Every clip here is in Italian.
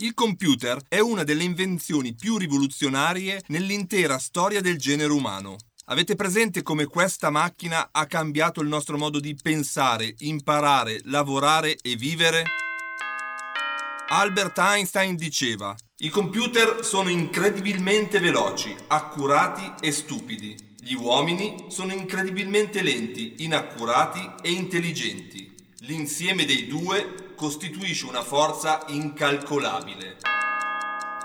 il computer è una delle invenzioni più rivoluzionarie nell'intera storia del genere umano. Avete presente come questa macchina ha cambiato il nostro modo di pensare, imparare, lavorare e vivere? Albert Einstein diceva, i computer sono incredibilmente veloci, accurati e stupidi. Gli uomini sono incredibilmente lenti, inaccurati e intelligenti. L'insieme dei due costituisce una forza incalcolabile.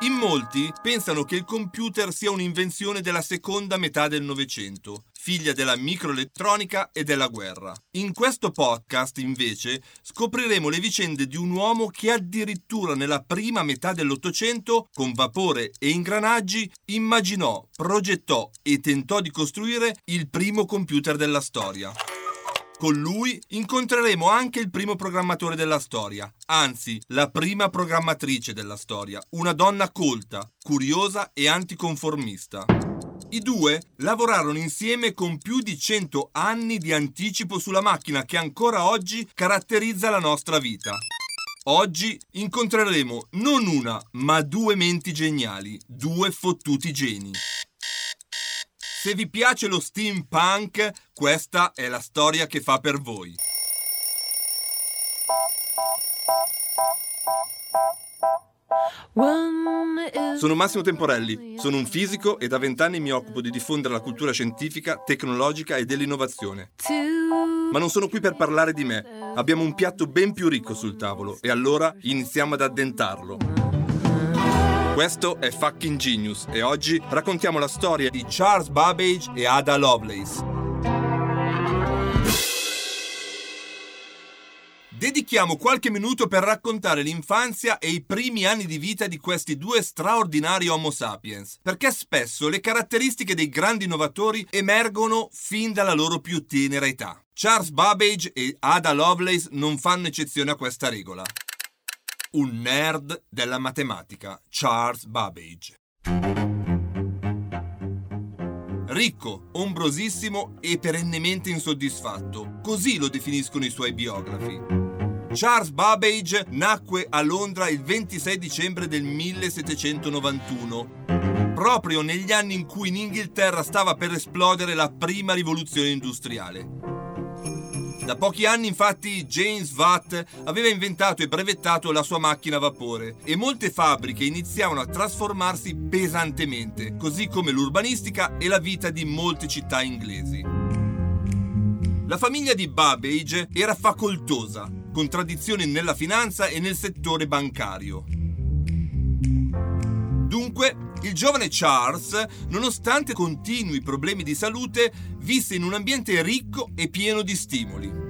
In molti pensano che il computer sia un'invenzione della seconda metà del Novecento, figlia della microelettronica e della guerra. In questo podcast, invece, scopriremo le vicende di un uomo che addirittura nella prima metà dell'Ottocento, con vapore e ingranaggi, immaginò, progettò e tentò di costruire il primo computer della storia. Con lui incontreremo anche il primo programmatore della storia, anzi la prima programmatrice della storia, una donna colta, curiosa e anticonformista. I due lavorarono insieme con più di 100 anni di anticipo sulla macchina che ancora oggi caratterizza la nostra vita. Oggi incontreremo non una, ma due menti geniali, due fottuti geni. Se vi piace lo steampunk, questa è la storia che fa per voi. Sono Massimo Temporelli, sono un fisico e da vent'anni mi occupo di diffondere la cultura scientifica, tecnologica e dell'innovazione. Ma non sono qui per parlare di me. Abbiamo un piatto ben più ricco sul tavolo e allora iniziamo ad addentarlo. Questo è Fucking Genius e oggi raccontiamo la storia di Charles Babbage e Ada Lovelace. Dedichiamo qualche minuto per raccontare l'infanzia e i primi anni di vita di questi due straordinari Homo sapiens, perché spesso le caratteristiche dei grandi innovatori emergono fin dalla loro più tenera età. Charles Babbage e Ada Lovelace non fanno eccezione a questa regola un nerd della matematica, Charles Babbage. Ricco, ombrosissimo e perennemente insoddisfatto, così lo definiscono i suoi biografi. Charles Babbage nacque a Londra il 26 dicembre del 1791, proprio negli anni in cui in Inghilterra stava per esplodere la prima rivoluzione industriale. Da pochi anni infatti James Watt aveva inventato e brevettato la sua macchina a vapore e molte fabbriche iniziavano a trasformarsi pesantemente, così come l'urbanistica e la vita di molte città inglesi. La famiglia di Babbage era facoltosa, con tradizioni nella finanza e nel settore bancario. Dunque, il giovane Charles, nonostante continui problemi di salute, visse in un ambiente ricco e pieno di stimoli.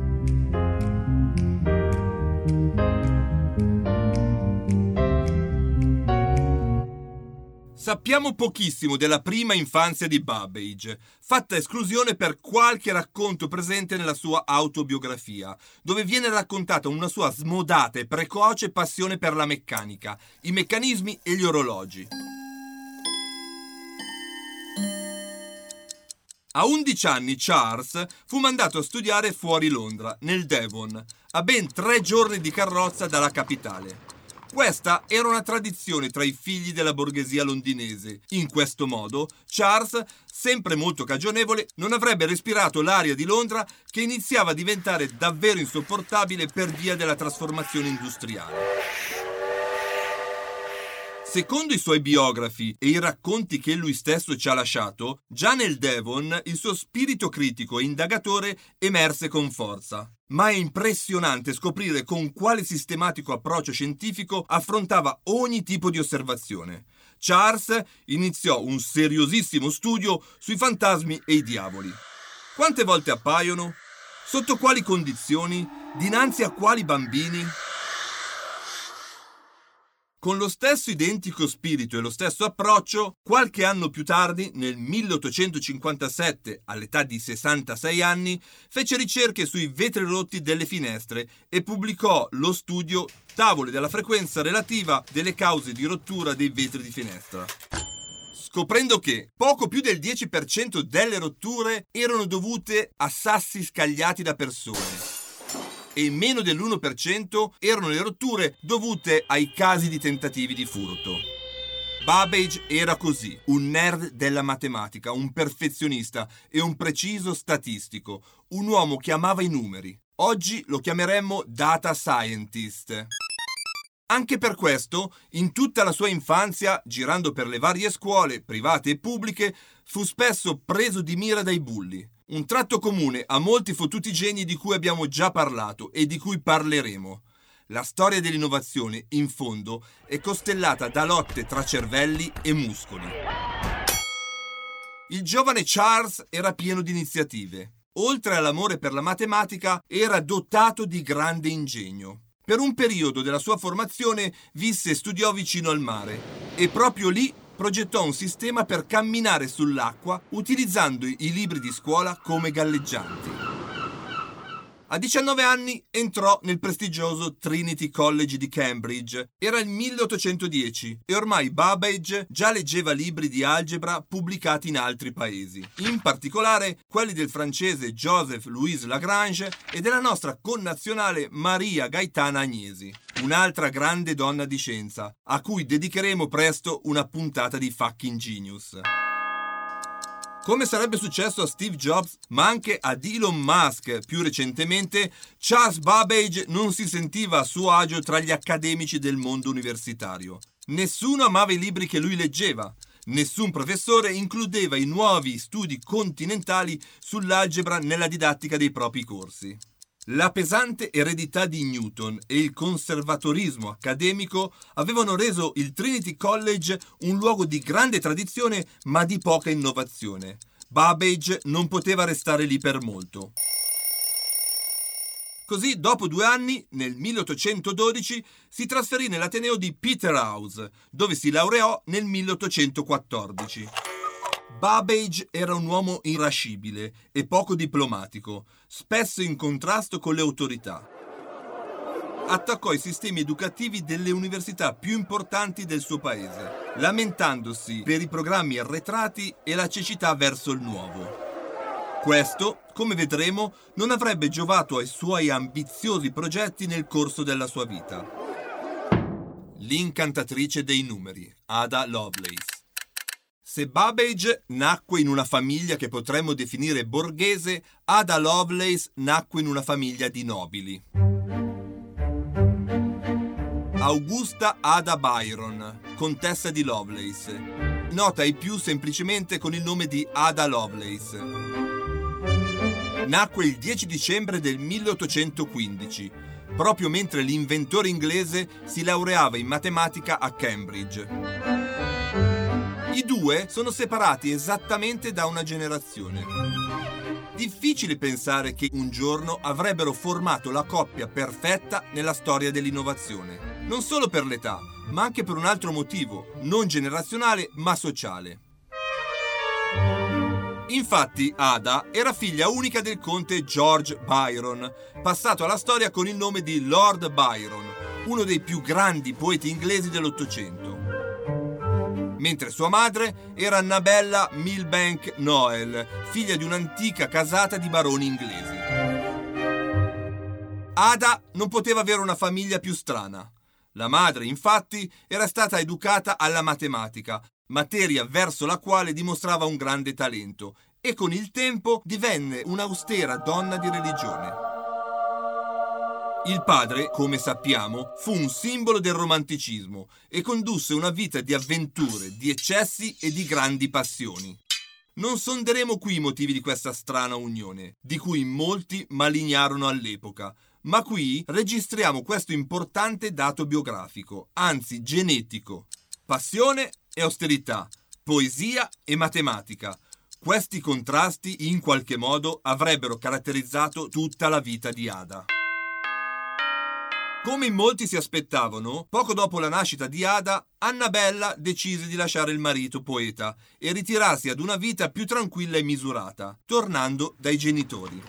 Sappiamo pochissimo della prima infanzia di Babbage, fatta esclusione per qualche racconto presente nella sua autobiografia, dove viene raccontata una sua smodata e precoce passione per la meccanica, i meccanismi e gli orologi. A 11 anni Charles fu mandato a studiare fuori Londra, nel Devon, a ben tre giorni di carrozza dalla capitale. Questa era una tradizione tra i figli della borghesia londinese. In questo modo, Charles, sempre molto cagionevole, non avrebbe respirato l'aria di Londra che iniziava a diventare davvero insopportabile per via della trasformazione industriale. Secondo i suoi biografi e i racconti che lui stesso ci ha lasciato, già nel Devon il suo spirito critico e indagatore emerse con forza. Ma è impressionante scoprire con quale sistematico approccio scientifico affrontava ogni tipo di osservazione. Charles iniziò un seriosissimo studio sui fantasmi e i diavoli. Quante volte appaiono? Sotto quali condizioni? Dinanzi a quali bambini? Con lo stesso identico spirito e lo stesso approccio, qualche anno più tardi, nel 1857, all'età di 66 anni, fece ricerche sui vetri rotti delle finestre e pubblicò lo studio Tavole della frequenza relativa delle cause di rottura dei vetri di finestra. Scoprendo che poco più del 10% delle rotture erano dovute a sassi scagliati da persone e meno dell'1% erano le rotture dovute ai casi di tentativi di furto. Babbage era così, un nerd della matematica, un perfezionista e un preciso statistico, un uomo che amava i numeri. Oggi lo chiameremmo data scientist. Anche per questo, in tutta la sua infanzia, girando per le varie scuole, private e pubbliche, fu spesso preso di mira dai bulli. Un tratto comune a molti fottuti geni di cui abbiamo già parlato e di cui parleremo. La storia dell'innovazione, in fondo, è costellata da lotte tra cervelli e muscoli. Il giovane Charles era pieno di iniziative. Oltre all'amore per la matematica, era dotato di grande ingegno. Per un periodo della sua formazione visse e studiò vicino al mare e proprio lì progettò un sistema per camminare sull'acqua utilizzando i libri di scuola come galleggianti. A 19 anni entrò nel prestigioso Trinity College di Cambridge. Era il 1810 e ormai Babbage già leggeva libri di algebra pubblicati in altri paesi, in particolare quelli del francese Joseph Louis Lagrange e della nostra connazionale Maria Gaetana Agnesi, un'altra grande donna di scienza, a cui dedicheremo presto una puntata di Fucking Genius. Come sarebbe successo a Steve Jobs, ma anche ad Elon Musk più recentemente, Charles Babbage non si sentiva a suo agio tra gli accademici del mondo universitario. Nessuno amava i libri che lui leggeva. Nessun professore includeva i nuovi studi continentali sull'algebra nella didattica dei propri corsi. La pesante eredità di Newton e il conservatorismo accademico avevano reso il Trinity College un luogo di grande tradizione ma di poca innovazione. Babbage non poteva restare lì per molto. Così, dopo due anni, nel 1812, si trasferì nell'Ateneo di Peterhouse, dove si laureò nel 1814. Babbage era un uomo irascibile e poco diplomatico, spesso in contrasto con le autorità. Attaccò i sistemi educativi delle università più importanti del suo paese, lamentandosi per i programmi arretrati e la cecità verso il nuovo. Questo, come vedremo, non avrebbe giovato ai suoi ambiziosi progetti nel corso della sua vita. L'incantatrice dei numeri, Ada Lovelace. Se Babbage nacque in una famiglia che potremmo definire borghese, Ada Lovelace nacque in una famiglia di nobili. Augusta Ada Byron, contessa di Lovelace, nota ai più semplicemente con il nome di Ada Lovelace. Nacque il 10 dicembre del 1815, proprio mentre l'inventore inglese si laureava in matematica a Cambridge. I due sono separati esattamente da una generazione. Difficile pensare che un giorno avrebbero formato la coppia perfetta nella storia dell'innovazione, non solo per l'età, ma anche per un altro motivo, non generazionale ma sociale. Infatti Ada era figlia unica del conte George Byron, passato alla storia con il nome di Lord Byron, uno dei più grandi poeti inglesi dell'Ottocento mentre sua madre era Annabella Milbank Noel, figlia di un'antica casata di baroni inglesi. Ada non poteva avere una famiglia più strana. La madre, infatti, era stata educata alla matematica, materia verso la quale dimostrava un grande talento, e con il tempo divenne un'austera donna di religione. Il padre, come sappiamo, fu un simbolo del romanticismo e condusse una vita di avventure, di eccessi e di grandi passioni. Non sonderemo qui i motivi di questa strana unione, di cui molti malignarono all'epoca, ma qui registriamo questo importante dato biografico, anzi genetico. Passione e austerità, poesia e matematica. Questi contrasti in qualche modo avrebbero caratterizzato tutta la vita di Ada. Come in molti si aspettavano, poco dopo la nascita di Ada, Annabella decise di lasciare il marito poeta e ritirarsi ad una vita più tranquilla e misurata, tornando dai genitori.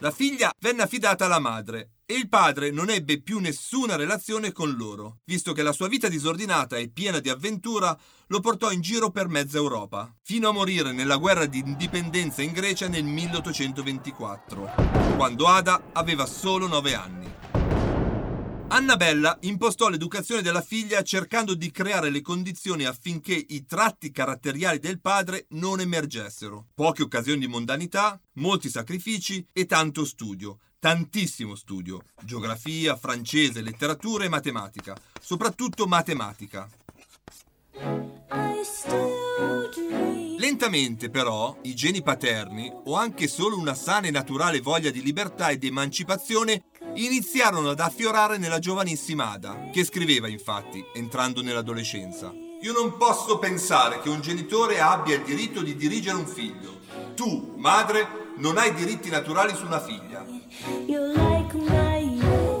La figlia venne affidata alla madre e il padre non ebbe più nessuna relazione con loro, visto che la sua vita disordinata e piena di avventura lo portò in giro per mezza Europa, fino a morire nella guerra di indipendenza in Grecia nel 1824, quando Ada aveva solo nove anni. Annabella impostò l'educazione della figlia cercando di creare le condizioni affinché i tratti caratteriali del padre non emergessero. Poche occasioni di mondanità, molti sacrifici e tanto studio, tantissimo studio. Geografia, francese, letteratura e matematica, soprattutto matematica. Lentamente però i geni paterni, o anche solo una sana e naturale voglia di libertà ed emancipazione, iniziarono ad affiorare nella giovanissima Ada, che scriveva infatti, entrando nell'adolescenza. Io non posso pensare che un genitore abbia il diritto di dirigere un figlio. Tu, madre, non hai diritti naturali su una figlia.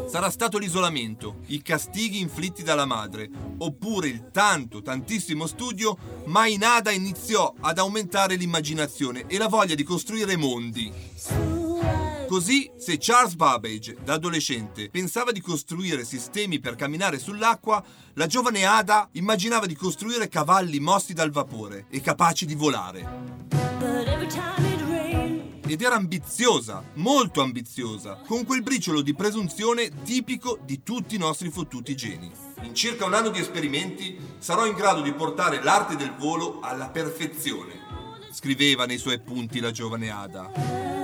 Sarà stato l'isolamento, i castighi inflitti dalla madre, oppure il tanto, tantissimo studio, ma in Ada iniziò ad aumentare l'immaginazione e la voglia di costruire mondi. Così, se Charles Babbage, da adolescente, pensava di costruire sistemi per camminare sull'acqua, la giovane Ada immaginava di costruire cavalli mossi dal vapore e capaci di volare ed era ambiziosa, molto ambiziosa, con quel briciolo di presunzione tipico di tutti i nostri fottuti geni. In circa un anno di esperimenti sarò in grado di portare l'arte del volo alla perfezione, scriveva nei suoi punti la giovane Ada.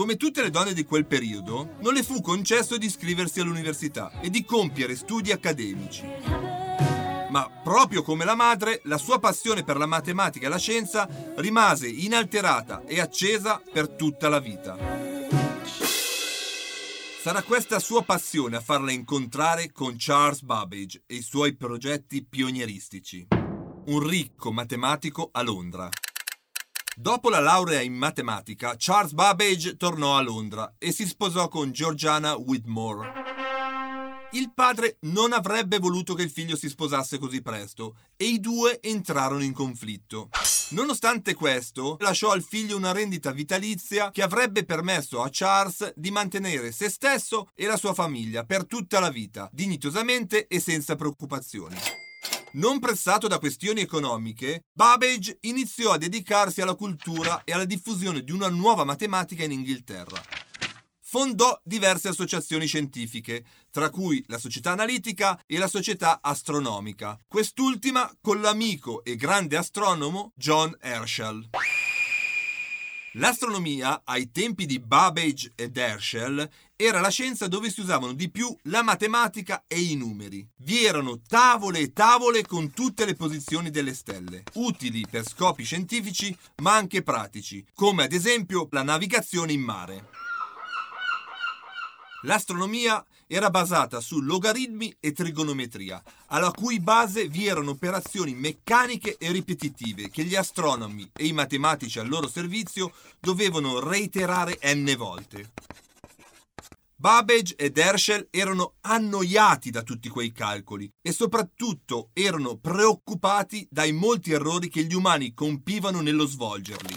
Come tutte le donne di quel periodo, non le fu concesso di iscriversi all'università e di compiere studi accademici ma proprio come la madre, la sua passione per la matematica e la scienza rimase inalterata e accesa per tutta la vita. Sarà questa sua passione a farla incontrare con Charles Babbage e i suoi progetti pionieristici. Un ricco matematico a Londra. Dopo la laurea in matematica, Charles Babbage tornò a Londra e si sposò con Georgiana Whitmore il padre non avrebbe voluto che il figlio si sposasse così presto e i due entrarono in conflitto. Nonostante questo, lasciò al figlio una rendita vitalizia che avrebbe permesso a Charles di mantenere se stesso e la sua famiglia per tutta la vita, dignitosamente e senza preoccupazioni. Non pressato da questioni economiche, Babbage iniziò a dedicarsi alla cultura e alla diffusione di una nuova matematica in Inghilterra fondò diverse associazioni scientifiche, tra cui la Società Analitica e la Società Astronomica, quest'ultima con l'amico e grande astronomo John Herschel. L'astronomia, ai tempi di Babbage ed Herschel, era la scienza dove si usavano di più la matematica e i numeri. Vi erano tavole e tavole con tutte le posizioni delle stelle, utili per scopi scientifici ma anche pratici, come ad esempio la navigazione in mare. L'astronomia era basata su logaritmi e trigonometria, alla cui base vi erano operazioni meccaniche e ripetitive che gli astronomi e i matematici al loro servizio dovevano reiterare n volte. Babbage ed Herschel erano annoiati da tutti quei calcoli e soprattutto erano preoccupati dai molti errori che gli umani compivano nello svolgerli.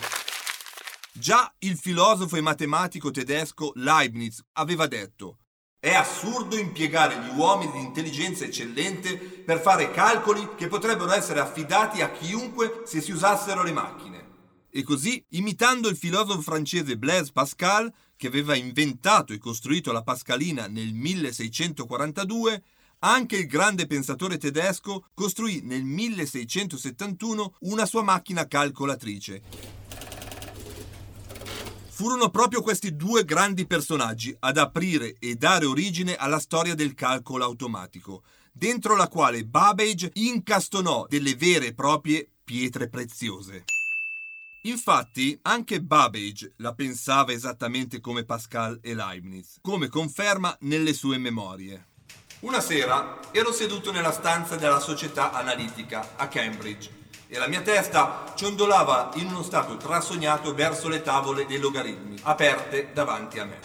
Già il filosofo e matematico tedesco Leibniz aveva detto è assurdo impiegare gli uomini di intelligenza eccellente per fare calcoli che potrebbero essere affidati a chiunque se si usassero le macchine. E così, imitando il filosofo francese Blaise Pascal, che aveva inventato e costruito la Pascalina nel 1642, anche il grande pensatore tedesco costruì nel 1671 una sua macchina calcolatrice Furono proprio questi due grandi personaggi ad aprire e dare origine alla storia del calcolo automatico, dentro la quale Babbage incastonò delle vere e proprie pietre preziose. Infatti, anche Babbage la pensava esattamente come Pascal e Leibniz, come conferma nelle sue memorie. Una sera ero seduto nella stanza della società analitica a Cambridge e la mia testa ciondolava in uno stato trasognato verso le tavole dei logaritmi, aperte davanti a me.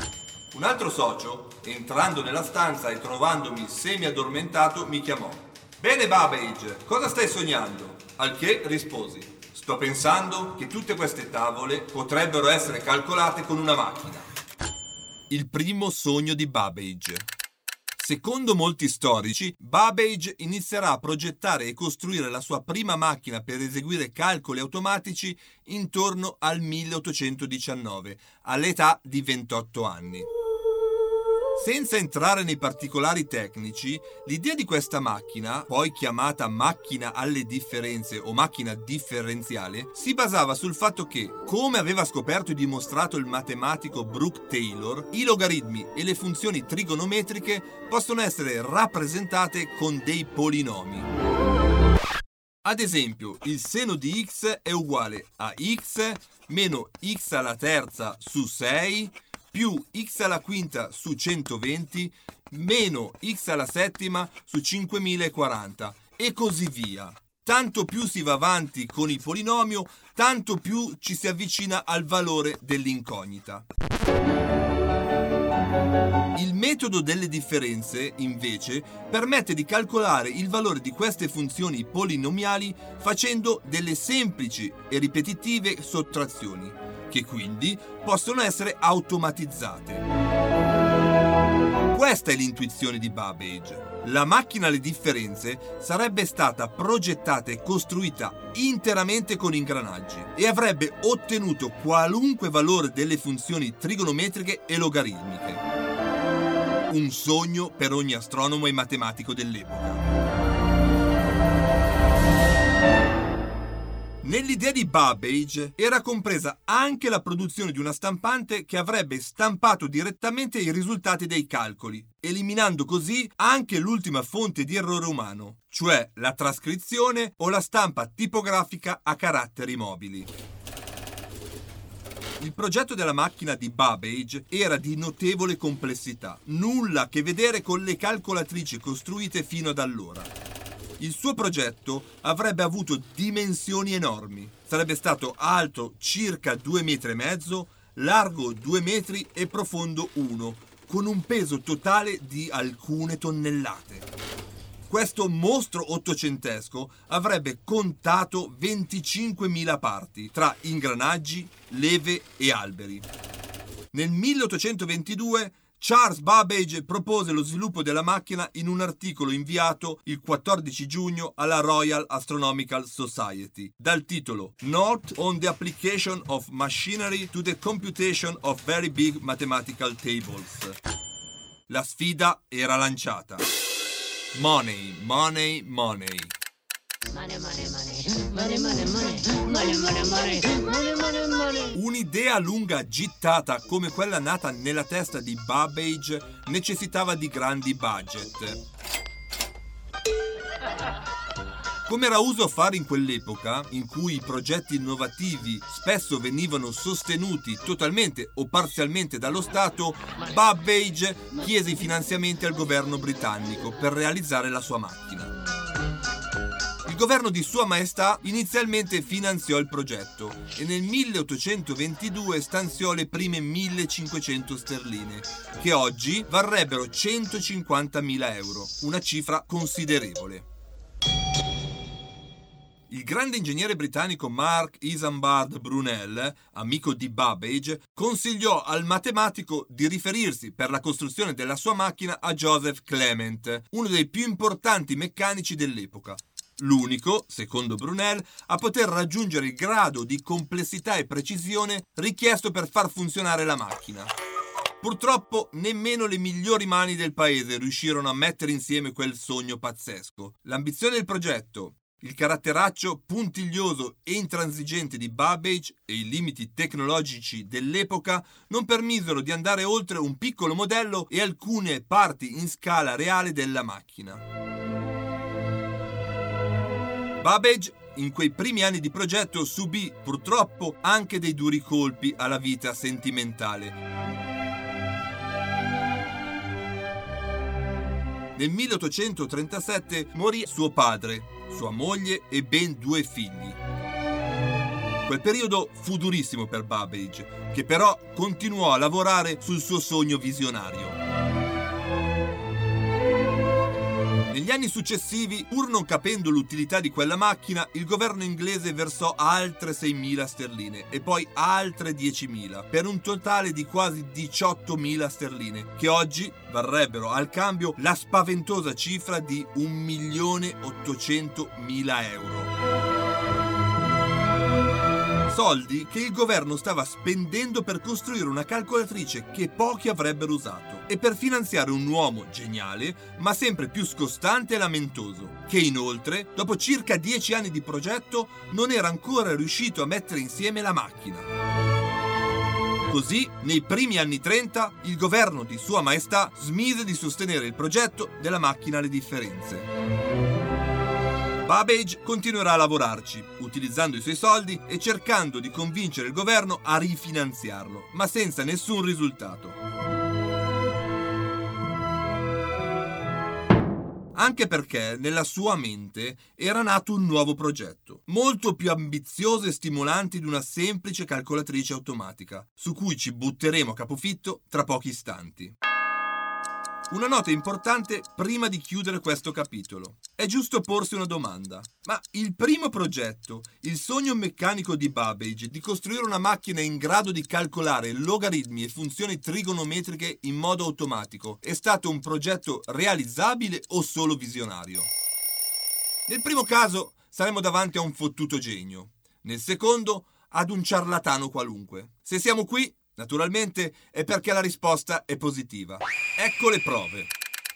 Un altro socio, entrando nella stanza e trovandomi semi addormentato, mi chiamò. Bene Babbage, cosa stai sognando? Al che risposi. Sto pensando che tutte queste tavole potrebbero essere calcolate con una macchina. Il primo sogno di Babbage. Secondo molti storici, Babbage inizierà a progettare e costruire la sua prima macchina per eseguire calcoli automatici intorno al 1819, all'età di 28 anni. Senza entrare nei particolari tecnici, l'idea di questa macchina, poi chiamata macchina alle differenze o macchina differenziale, si basava sul fatto che, come aveva scoperto e dimostrato il matematico Brooke Taylor, i logaritmi e le funzioni trigonometriche possono essere rappresentate con dei polinomi. Ad esempio, il seno di x è uguale a x meno x alla terza su 6 più x alla quinta su 120 meno x alla settima su 5040 e così via. Tanto più si va avanti con il polinomio, tanto più ci si avvicina al valore dell'incognita. Il metodo delle differenze, invece, permette di calcolare il valore di queste funzioni polinomiali facendo delle semplici e ripetitive sottrazioni che quindi possono essere automatizzate. Questa è l'intuizione di Babbage. La macchina alle differenze sarebbe stata progettata e costruita interamente con ingranaggi e avrebbe ottenuto qualunque valore delle funzioni trigonometriche e logaritmiche. Un sogno per ogni astronomo e matematico dell'epoca. Nell'idea di Babbage era compresa anche la produzione di una stampante che avrebbe stampato direttamente i risultati dei calcoli, eliminando così anche l'ultima fonte di errore umano, cioè la trascrizione o la stampa tipografica a caratteri mobili. Il progetto della macchina di Babbage era di notevole complessità, nulla a che vedere con le calcolatrici costruite fino ad allora. Il suo progetto avrebbe avuto dimensioni enormi. Sarebbe stato alto circa 2 metri e mezzo, largo 2 metri e profondo 1, con un peso totale di alcune tonnellate. Questo mostro ottocentesco avrebbe contato 25.000 parti tra ingranaggi, leve e alberi. Nel 1822 Charles Babbage propose lo sviluppo della macchina in un articolo inviato il 14 giugno alla Royal Astronomical Society dal titolo Note on the application of machinery to the computation of very big mathematical tables. La sfida era lanciata. Money, money, money. Un'idea lunga gittata come quella nata nella testa di Babbage necessitava di grandi budget. Come era uso fare in quell'epoca, in cui i progetti innovativi spesso venivano sostenuti totalmente o parzialmente dallo Stato, Babbage chiese i finanziamenti al governo britannico per realizzare la sua macchina governo di Sua Maestà inizialmente finanziò il progetto e nel 1822 stanziò le prime 1500 sterline, che oggi varrebbero 150.000 euro, una cifra considerevole. Il grande ingegnere britannico Mark Isambard Brunel, amico di Babbage, consigliò al matematico di riferirsi per la costruzione della sua macchina a Joseph Clement, uno dei più importanti meccanici dell'epoca, l'unico, secondo Brunel, a poter raggiungere il grado di complessità e precisione richiesto per far funzionare la macchina. Purtroppo nemmeno le migliori mani del paese riuscirono a mettere insieme quel sogno pazzesco. L'ambizione del progetto, il caratteraccio puntiglioso e intransigente di Babbage e i limiti tecnologici dell'epoca non permisero di andare oltre un piccolo modello e alcune parti in scala reale della macchina. Babbage in quei primi anni di progetto subì purtroppo anche dei duri colpi alla vita sentimentale. Nel 1837 morì suo padre, sua moglie e ben due figli. Quel periodo fu durissimo per Babbage, che però continuò a lavorare sul suo sogno visionario. Negli anni successivi, pur non capendo l'utilità di quella macchina, il governo inglese versò altre 6.000 sterline e poi altre 10.000, per un totale di quasi 18.000 sterline, che oggi varrebbero al cambio la spaventosa cifra di 1.800.000 euro soldi che il governo stava spendendo per costruire una calcolatrice che pochi avrebbero usato e per finanziare un uomo geniale ma sempre più scostante e lamentoso, che inoltre, dopo circa dieci anni di progetto, non era ancora riuscito a mettere insieme la macchina. Così, nei primi anni 30, il governo di Sua Maestà smise di sostenere il progetto della macchina alle differenze. Babbage continuerà a lavorarci, utilizzando i suoi soldi e cercando di convincere il governo a rifinanziarlo, ma senza nessun risultato. Anche perché nella sua mente era nato un nuovo progetto, molto più ambizioso e stimolante di una semplice calcolatrice automatica, su cui ci butteremo a capofitto tra pochi istanti. Una nota importante prima di chiudere questo capitolo. È giusto porsi una domanda. Ma il primo progetto, il sogno meccanico di Babbage di costruire una macchina in grado di calcolare logaritmi e funzioni trigonometriche in modo automatico, è stato un progetto realizzabile o solo visionario? Nel primo caso saremo davanti a un fottuto genio. Nel secondo, ad un ciarlatano qualunque. Se siamo qui Naturalmente è perché la risposta è positiva. Ecco le prove.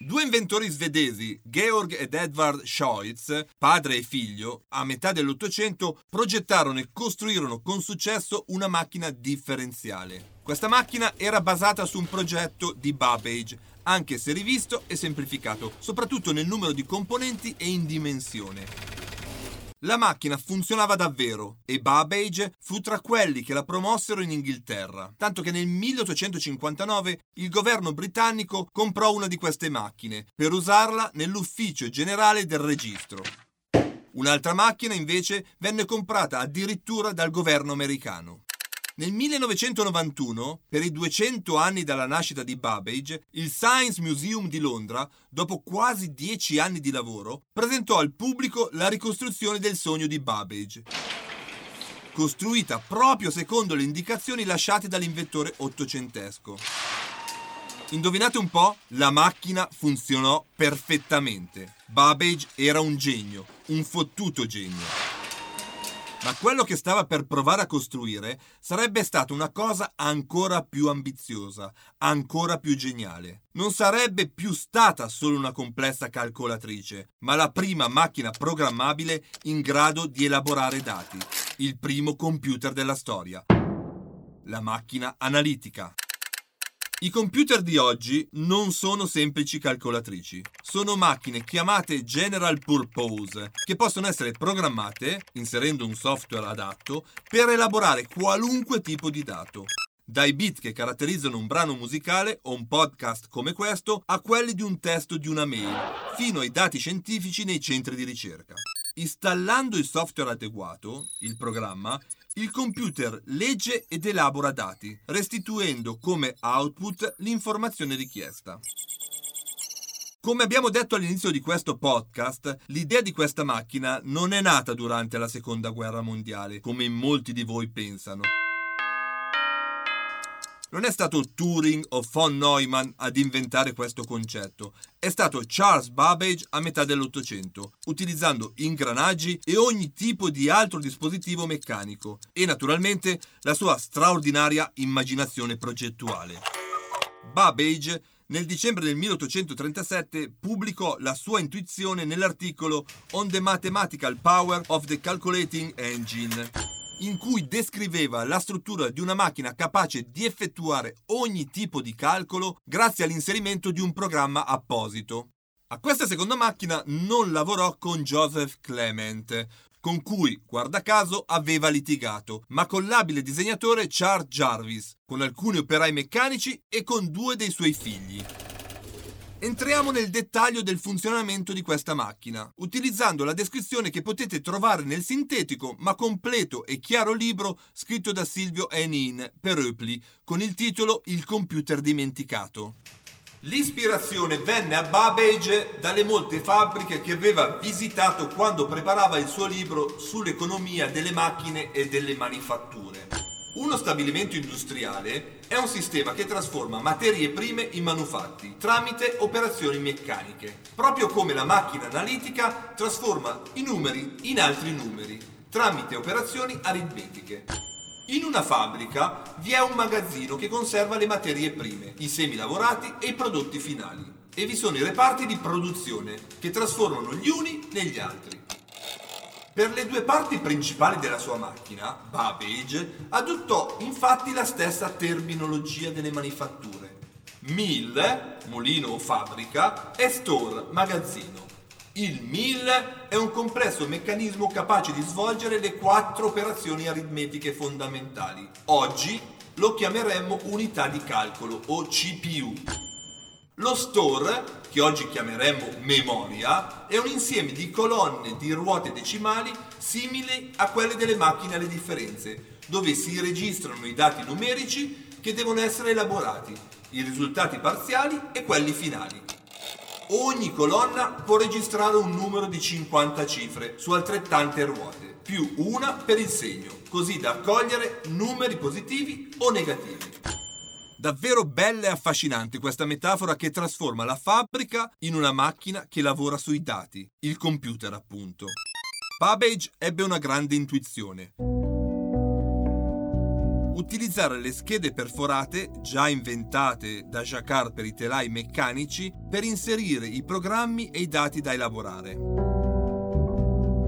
Due inventori svedesi, Georg ed Edvard Scheutz, padre e figlio, a metà dell'Ottocento progettarono e costruirono con successo una macchina differenziale. Questa macchina era basata su un progetto di Babbage, anche se rivisto e semplificato, soprattutto nel numero di componenti e in dimensione. La macchina funzionava davvero e Babbage fu tra quelli che la promossero in Inghilterra, tanto che nel 1859 il governo britannico comprò una di queste macchine per usarla nell'ufficio generale del registro. Un'altra macchina invece venne comprata addirittura dal governo americano. Nel 1991, per i 200 anni dalla nascita di Babbage, il Science Museum di Londra, dopo quasi 10 anni di lavoro, presentò al pubblico la ricostruzione del sogno di Babbage, costruita proprio secondo le indicazioni lasciate dall'inventore ottocentesco. Indovinate un po', la macchina funzionò perfettamente. Babbage era un genio, un fottuto genio. Ma quello che stava per provare a costruire sarebbe stata una cosa ancora più ambiziosa, ancora più geniale. Non sarebbe più stata solo una complessa calcolatrice, ma la prima macchina programmabile in grado di elaborare dati, il primo computer della storia. La macchina analitica. I computer di oggi non sono semplici calcolatrici, sono macchine chiamate general purpose che possono essere programmate, inserendo un software adatto, per elaborare qualunque tipo di dato. Dai bit che caratterizzano un brano musicale o un podcast come questo a quelli di un testo di una mail, fino ai dati scientifici nei centri di ricerca. Installando il software adeguato, il programma, il computer legge ed elabora dati, restituendo come output l'informazione richiesta. Come abbiamo detto all'inizio di questo podcast, l'idea di questa macchina non è nata durante la seconda guerra mondiale, come molti di voi pensano. Non è stato Turing o von Neumann ad inventare questo concetto, è stato Charles Babbage a metà dell'Ottocento, utilizzando ingranaggi e ogni tipo di altro dispositivo meccanico e naturalmente la sua straordinaria immaginazione progettuale. Babbage nel dicembre del 1837 pubblicò la sua intuizione nell'articolo On the Mathematical Power of the Calculating Engine in cui descriveva la struttura di una macchina capace di effettuare ogni tipo di calcolo grazie all'inserimento di un programma apposito. A questa seconda macchina non lavorò con Joseph Clement, con cui, guarda caso, aveva litigato, ma con l'abile disegnatore Charles Jarvis, con alcuni operai meccanici e con due dei suoi figli. Entriamo nel dettaglio del funzionamento di questa macchina, utilizzando la descrizione che potete trovare nel sintetico ma completo e chiaro libro scritto da Silvio Enin per Eupli con il titolo Il computer dimenticato. L'ispirazione venne a Babbage dalle molte fabbriche che aveva visitato quando preparava il suo libro sull'economia delle macchine e delle manifatture. Uno stabilimento industriale è un sistema che trasforma materie prime in manufatti tramite operazioni meccaniche, proprio come la macchina analitica trasforma i numeri in altri numeri tramite operazioni aritmetiche. In una fabbrica vi è un magazzino che conserva le materie prime, i semi lavorati e i prodotti finali. E vi sono i reparti di produzione che trasformano gli uni negli altri. Per le due parti principali della sua macchina, Babbage adottò infatti la stessa terminologia delle manifatture. Mill, mulino o fabbrica, e store, magazzino. Il MIL è un complesso meccanismo capace di svolgere le quattro operazioni aritmetiche fondamentali. Oggi lo chiameremmo unità di calcolo o CPU. Lo store, che oggi chiameremmo memoria, è un insieme di colonne di ruote decimali simili a quelle delle macchine alle differenze, dove si registrano i dati numerici che devono essere elaborati, i risultati parziali e quelli finali. Ogni colonna può registrare un numero di 50 cifre su altrettante ruote, più una per il segno, così da accogliere numeri positivi o negativi. Davvero bella e affascinante questa metafora che trasforma la fabbrica in una macchina che lavora sui dati, il computer appunto. Babbage ebbe una grande intuizione utilizzare le schede perforate, già inventate da Jacquard per i telai meccanici, per inserire i programmi e i dati da elaborare.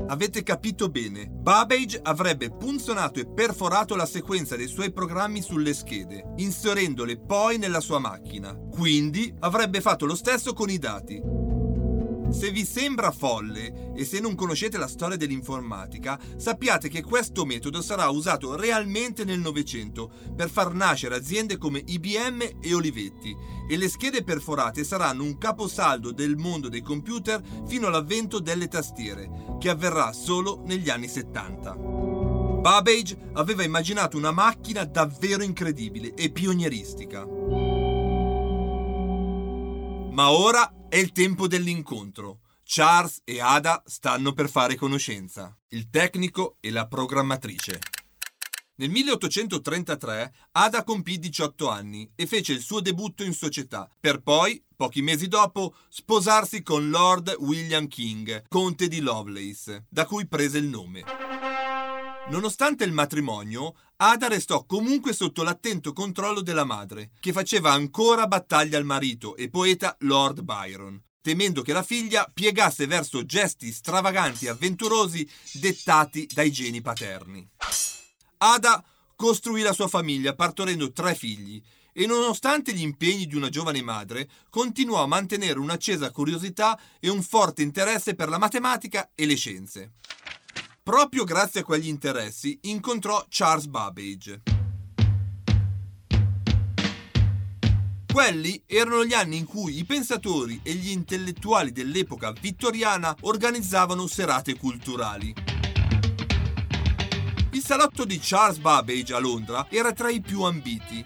Avete capito bene, Babbage avrebbe punzonato e perforato la sequenza dei suoi programmi sulle schede, inserendole poi nella sua macchina. Quindi avrebbe fatto lo stesso con i dati. Se vi sembra folle e se non conoscete la storia dell'informatica, sappiate che questo metodo sarà usato realmente nel Novecento per far nascere aziende come IBM e Olivetti e le schede perforate saranno un caposaldo del mondo dei computer fino all'avvento delle tastiere, che avverrà solo negli anni 70. Babbage aveva immaginato una macchina davvero incredibile e pionieristica. Ma ora è il tempo dell'incontro. Charles e Ada stanno per fare conoscenza, il tecnico e la programmatrice. Nel 1833 Ada compì 18 anni e fece il suo debutto in società, per poi, pochi mesi dopo, sposarsi con Lord William King, conte di Lovelace, da cui prese il nome. Nonostante il matrimonio, Ada restò comunque sotto l'attento controllo della madre, che faceva ancora battaglia al marito e poeta Lord Byron, temendo che la figlia piegasse verso gesti stravaganti e avventurosi dettati dai geni paterni. Ada costruì la sua famiglia partorendo tre figli e nonostante gli impegni di una giovane madre, continuò a mantenere un'accesa curiosità e un forte interesse per la matematica e le scienze. Proprio grazie a quegli interessi incontrò Charles Babbage. Quelli erano gli anni in cui i pensatori e gli intellettuali dell'epoca vittoriana organizzavano serate culturali. Il salotto di Charles Babbage a Londra era tra i più ambiti.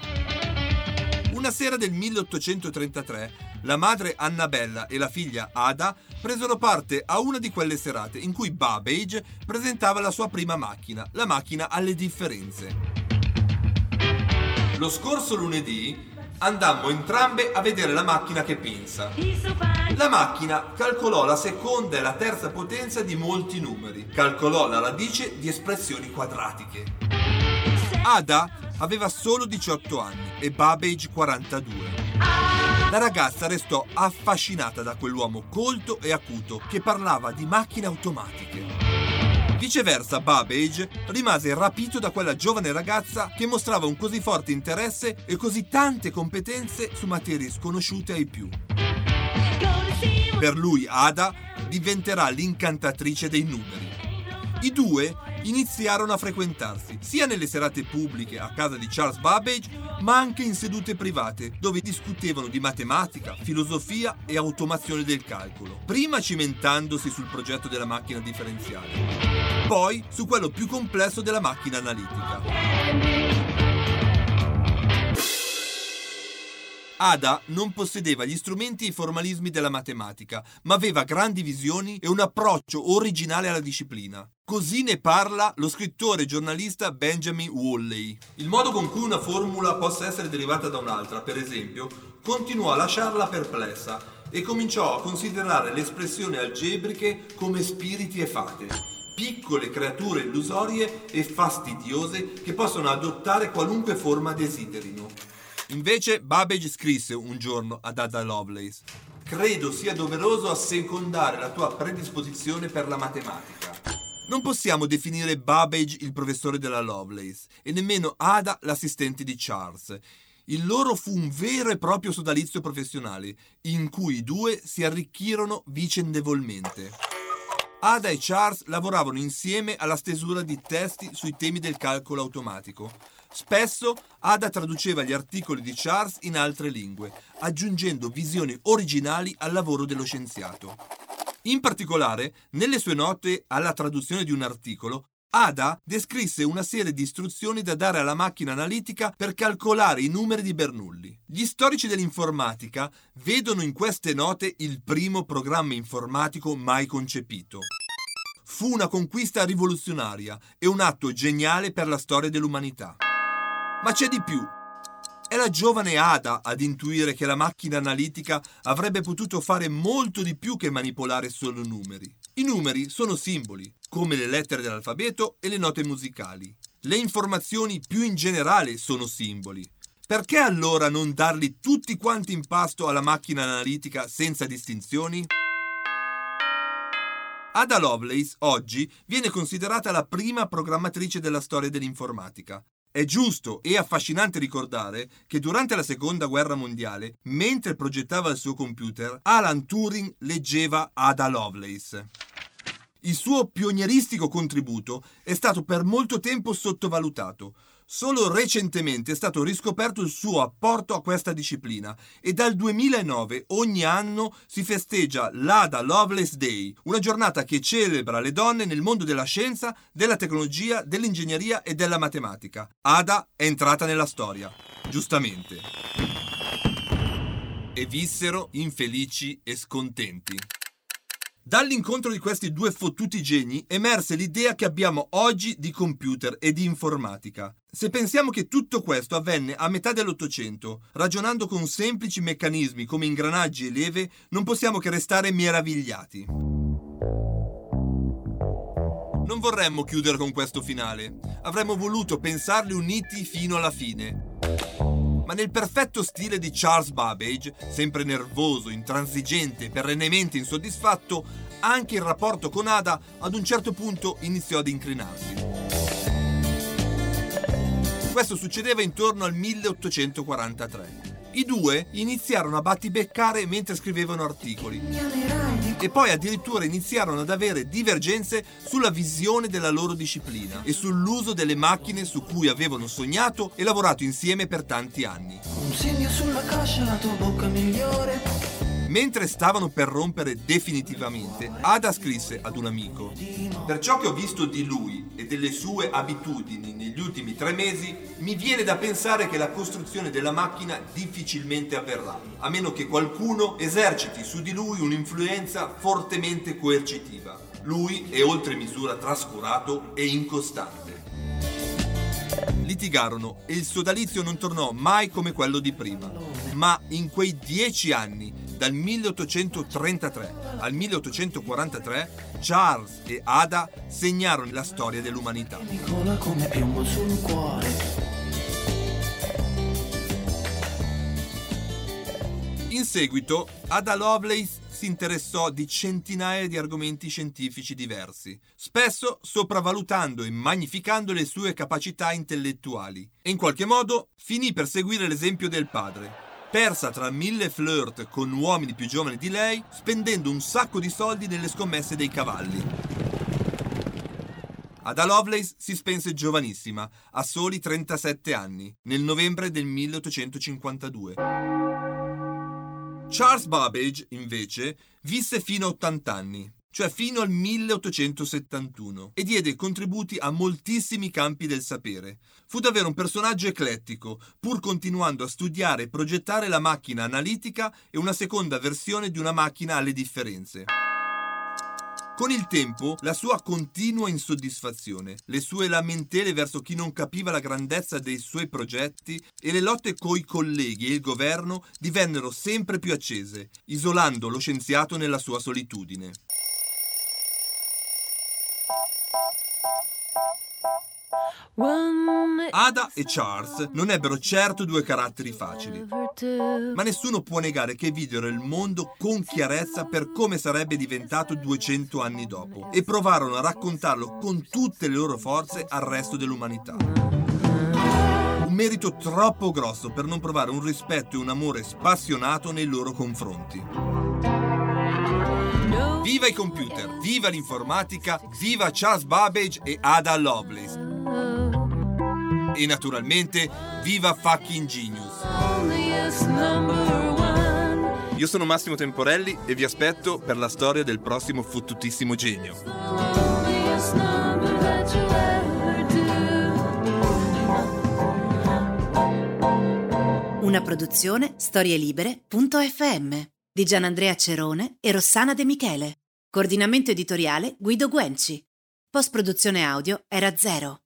Una sera del 1833 la madre Annabella e la figlia Ada presero parte a una di quelle serate in cui Babbage presentava la sua prima macchina, la macchina alle differenze. Lo scorso lunedì andammo entrambe a vedere la macchina che pensa. La macchina calcolò la seconda e la terza potenza di molti numeri, calcolò la radice di espressioni quadratiche. Ada aveva solo 18 anni e Babbage 42. La ragazza restò affascinata da quell'uomo colto e acuto che parlava di macchine automatiche. Viceversa, Babbage rimase rapito da quella giovane ragazza che mostrava un così forte interesse e così tante competenze su materie sconosciute ai più. Per lui Ada diventerà l'incantatrice dei numeri. I due iniziarono a frequentarsi, sia nelle serate pubbliche a casa di Charles Babbage, ma anche in sedute private, dove discutevano di matematica, filosofia e automazione del calcolo, prima cimentandosi sul progetto della macchina differenziale, poi su quello più complesso della macchina analitica. Ada non possedeva gli strumenti e i formalismi della matematica, ma aveva grandi visioni e un approccio originale alla disciplina. Così ne parla lo scrittore e giornalista Benjamin Woolley. Il modo con cui una formula possa essere derivata da un'altra, per esempio, continuò a lasciarla perplessa e cominciò a considerare le espressioni algebriche come spiriti e fate piccole creature illusorie e fastidiose che possono adottare qualunque forma desiderino. Invece Babbage scrisse un giorno ad Ada Lovelace Credo sia doveroso assecondare la tua predisposizione per la matematica. Non possiamo definire Babbage il professore della Lovelace e nemmeno Ada l'assistente di Charles. Il loro fu un vero e proprio sodalizio professionale, in cui i due si arricchirono vicendevolmente. Ada e Charles lavoravano insieme alla stesura di testi sui temi del calcolo automatico. Spesso Ada traduceva gli articoli di Charles in altre lingue, aggiungendo visioni originali al lavoro dello scienziato. In particolare, nelle sue note alla traduzione di un articolo, Ada descrisse una serie di istruzioni da dare alla macchina analitica per calcolare i numeri di Bernoulli. Gli storici dell'informatica vedono in queste note il primo programma informatico mai concepito. Fu una conquista rivoluzionaria e un atto geniale per la storia dell'umanità. Ma c'è di più. È la giovane Ada ad intuire che la macchina analitica avrebbe potuto fare molto di più che manipolare solo numeri. I numeri sono simboli, come le lettere dell'alfabeto e le note musicali. Le informazioni più in generale sono simboli. Perché allora non darli tutti quanti in pasto alla macchina analitica senza distinzioni? Ada Lovelace oggi viene considerata la prima programmatrice della storia dell'informatica. È giusto e affascinante ricordare che durante la seconda guerra mondiale, mentre progettava il suo computer, Alan Turing leggeva Ada Lovelace. Il suo pionieristico contributo è stato per molto tempo sottovalutato. Solo recentemente è stato riscoperto il suo apporto a questa disciplina e dal 2009 ogni anno si festeggia l'Ada Lovelace Day, una giornata che celebra le donne nel mondo della scienza, della tecnologia, dell'ingegneria e della matematica. Ada è entrata nella storia, giustamente. E vissero infelici e scontenti. Dall'incontro di questi due fottuti geni emerse l'idea che abbiamo oggi di computer e di informatica. Se pensiamo che tutto questo avvenne a metà dell'Ottocento, ragionando con semplici meccanismi come ingranaggi e leve, non possiamo che restare meravigliati. Non vorremmo chiudere con questo finale. Avremmo voluto pensarli uniti fino alla fine. Ma nel perfetto stile di Charles Babbage, sempre nervoso, intransigente e perennemente insoddisfatto, anche il rapporto con Ada ad un certo punto iniziò ad incrinarsi. Questo succedeva intorno al 1843. I due iniziarono a battibeccare mentre scrivevano articoli e poi addirittura iniziarono ad avere divergenze sulla visione della loro disciplina e sull'uso delle macchine su cui avevano sognato e lavorato insieme per tanti anni. Un segno sulla cascia, la tua bocca migliore. Mentre stavano per rompere definitivamente, Ada scrisse ad un amico: Per ciò che ho visto di lui e delle sue abitudini negli ultimi tre mesi, mi viene da pensare che la costruzione della macchina difficilmente avverrà, a meno che qualcuno eserciti su di lui un'influenza fortemente coercitiva. Lui è oltre misura trascurato e incostante. Litigarono e il sodalizio non tornò mai come quello di prima. Ma in quei dieci anni dal 1833 al 1843 Charles e Ada segnarono la storia dell'umanità. In seguito, Ada Lovelace si interessò di centinaia di argomenti scientifici diversi, spesso sopravvalutando e magnificando le sue capacità intellettuali, e in qualche modo finì per seguire l'esempio del padre, persa tra mille flirt con uomini più giovani di lei, spendendo un sacco di soldi nelle scommesse dei cavalli. Ada Lovelace si spense giovanissima, a soli 37 anni, nel novembre del 1852. Charles Babbage, invece, visse fino a 80 anni cioè fino al 1871, e diede contributi a moltissimi campi del sapere. Fu davvero un personaggio eclettico, pur continuando a studiare e progettare la macchina analitica e una seconda versione di una macchina alle differenze. Con il tempo, la sua continua insoddisfazione, le sue lamentele verso chi non capiva la grandezza dei suoi progetti e le lotte coi colleghi e il governo divennero sempre più accese, isolando lo scienziato nella sua solitudine. Ada e Charles non ebbero certo due caratteri facili, ma nessuno può negare che videro il mondo con chiarezza per come sarebbe diventato 200 anni dopo e provarono a raccontarlo con tutte le loro forze al resto dell'umanità. Un merito troppo grosso per non provare un rispetto e un amore spassionato nei loro confronti. Viva i computer, viva l'informatica, viva Charles Babbage e Ada Lovelace. E naturalmente, viva fucking genius! Io sono Massimo Temporelli e vi aspetto per la storia del prossimo fottutissimo genio. Una produzione storielibere.fm di Gianandrea Cerone e Rossana De Michele. Coordinamento editoriale Guido Guenci. Post produzione audio era zero.